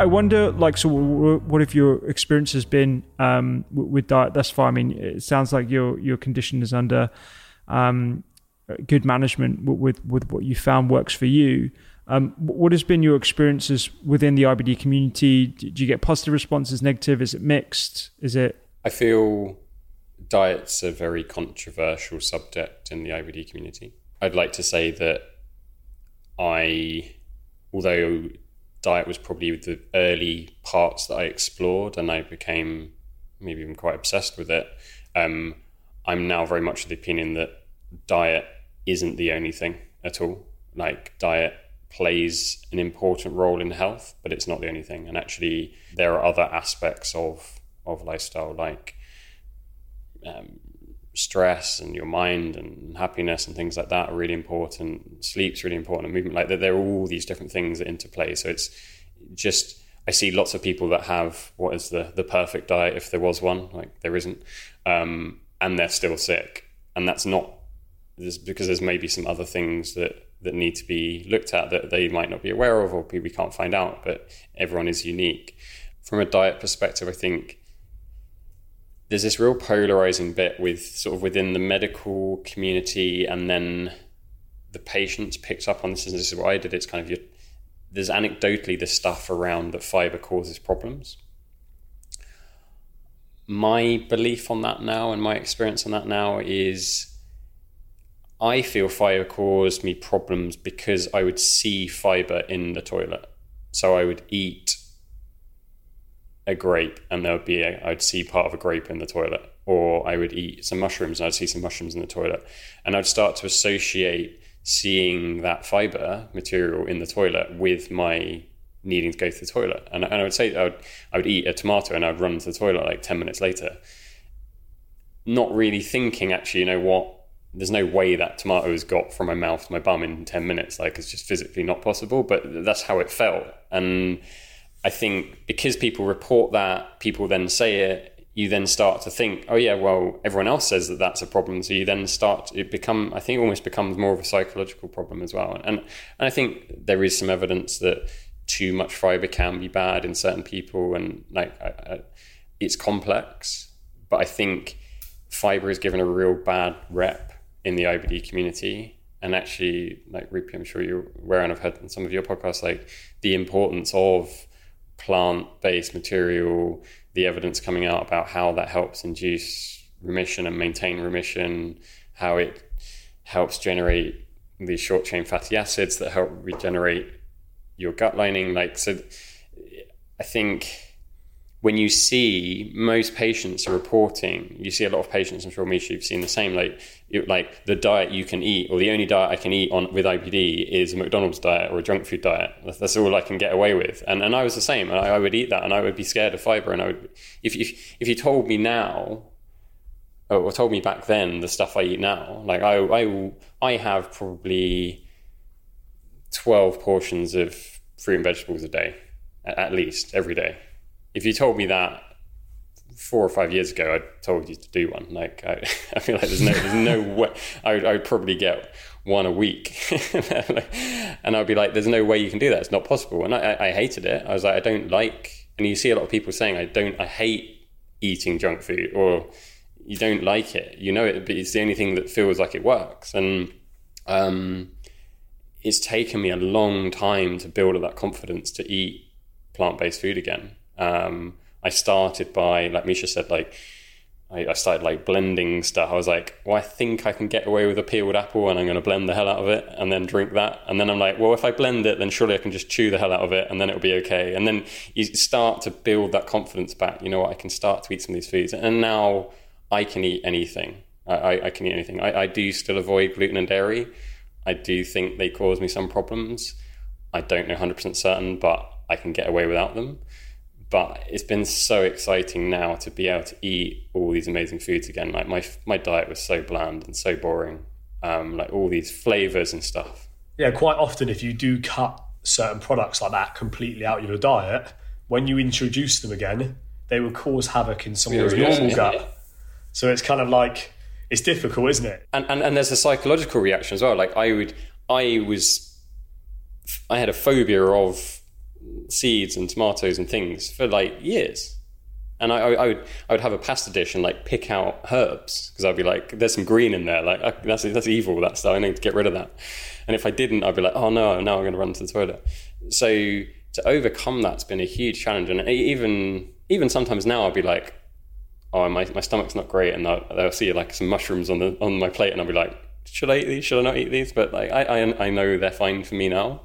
I wonder, like, so what have your experience has been um, with diet thus far? I mean, it sounds like your your condition is under um, good management with with what you found works for you. Um, what has been your experiences within the IBD community? Do you get positive responses, negative? Is it mixed? Is it? I feel diet's a very controversial subject in the IBD community. I'd like to say that I, although diet was probably the early parts that I explored, and I became maybe even quite obsessed with it. Um, I'm now very much of the opinion that diet isn't the only thing at all. Like diet plays an important role in health, but it's not the only thing. And actually, there are other aspects of of lifestyle, like um, stress and your mind and happiness and things like that are really important. Sleep's really important, and movement. Like that. there are all these different things that interplay. So it's just I see lots of people that have what is the the perfect diet if there was one. Like there isn't, um, and they're still sick, and that's not there's, because there's maybe some other things that that need to be looked at that they might not be aware of or we can't find out. But everyone is unique. From a diet perspective, I think there's this real polarizing bit with sort of within the medical community and then the patients picked up on this and this is what I did. It's kind of your, there's anecdotally the stuff around that fiber causes problems. My belief on that now and my experience on that now is I feel fiber caused me problems because I would see fiber in the toilet. So I would eat a grape and there would be a, I'd see part of a grape in the toilet, or I would eat some mushrooms and I'd see some mushrooms in the toilet, and I'd start to associate seeing that fiber material in the toilet with my needing to go to the toilet. And, and I would say I would, I would eat a tomato and I'd run to the toilet like 10 minutes later, not really thinking actually, you know what, there's no way that tomato has got from my mouth to my bum in 10 minutes. Like it's just physically not possible, but that's how it felt. And I think because people report that, people then say it, you then start to think, oh yeah, well, everyone else says that that's a problem. So you then start, it become, I think almost becomes more of a psychological problem as well. And, and I think there is some evidence that too much fiber can be bad in certain people. And like, I, I, it's complex, but I think fiber is given a real bad rep in the IBD community. And actually, like Rupy, I'm sure you're aware, and I've heard in some of your podcasts, like the importance of plant based material, the evidence coming out about how that helps induce remission and maintain remission, how it helps generate these short chain fatty acids that help regenerate your gut lining. Like, so I think when you see most patients are reporting, you see a lot of patients. I'm sure Mesha, you've seen the same. Like, it, like the diet you can eat, or the only diet I can eat on with IBD is a McDonald's diet or a junk food diet. That's, all I can get away with. And and I was the same. I, I, would eat that, and I would be scared of fiber. And I would, if if if you told me now, oh, or told me back then, the stuff I eat now, like I I I have probably twelve portions of fruit and vegetables a day, at least every day if you told me that four or five years ago, I told you to do one. Like I, I feel like there's no there's no way I would, I would probably get one a week, and I'd be like, "There's no way you can do that. It's not possible." And I, I hated it. I was like, I don't like. And you see a lot of people saying, "I don't. I hate eating junk food," or you don't like it. You know it, but it's the only thing that feels like it works. And um, it's taken me a long time to build up that confidence to eat plant based food again um, I started by, like Mesha said, like I, I, started like blending stuff. I was like, well, I think I can get away with a peeled apple, and I'm going to blend the hell out of it, and then drink that. And then I'm like, well, if I blend it, then surely I can just chew the hell out of it, and then it'll be okay. And then you start to build that confidence back. You know what? I can start to eat some of these foods, and now I can eat anything. I, I can eat anything. I, I do still avoid gluten and dairy. I I do think they cause me some problems. I don't know 100% certain, but I can get away without them. But it's been so exciting now to be able to eat all these amazing foods again. Like my my diet was so bland and so boring. Um, like all these flavors and stuff. Yeah, quite often if you do cut certain products like that completely out of your diet, when you introduce them again, they will cause havoc in someone's Yeah, normal gut. So it's kind of like it's difficult, isn't it? and, and and there's a psychological reaction as well. Like I would, I was, I had a phobia of seeds and tomatoes and things for like years, and I, I, would I would have a pasta dish and like pick out herbs because I'd be like, there's some green in there, like that's that's evil. That stuff. I need to get rid of that. And if I didn't, I'd be like, oh no, now I'm going to run to the toilet. So to overcome that's been a huge challenge, and even even sometimes now I'll be like, oh, my, my stomach's not great, and they'll, they'll see like some mushrooms on the on my plate, and I'll be like, should I eat these? Should I not eat these? But like, I I, I know they're fine for me now.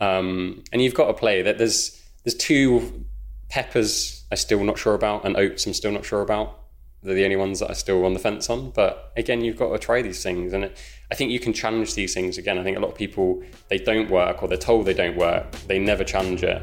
Um, and you've got to play that. There's there's two peppers I'm still not sure about, and oats I'm still not sure about. They're the only ones that I'm still on the fence on. But again, you've got to try these things, and it, I think you can challenge these things again. I think a lot of people they don't work, or they're told they don't work. They never challenge it.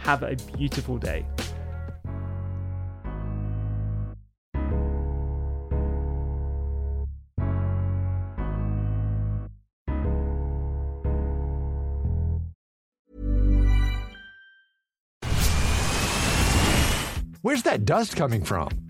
Have a beautiful day. Where's that dust coming from?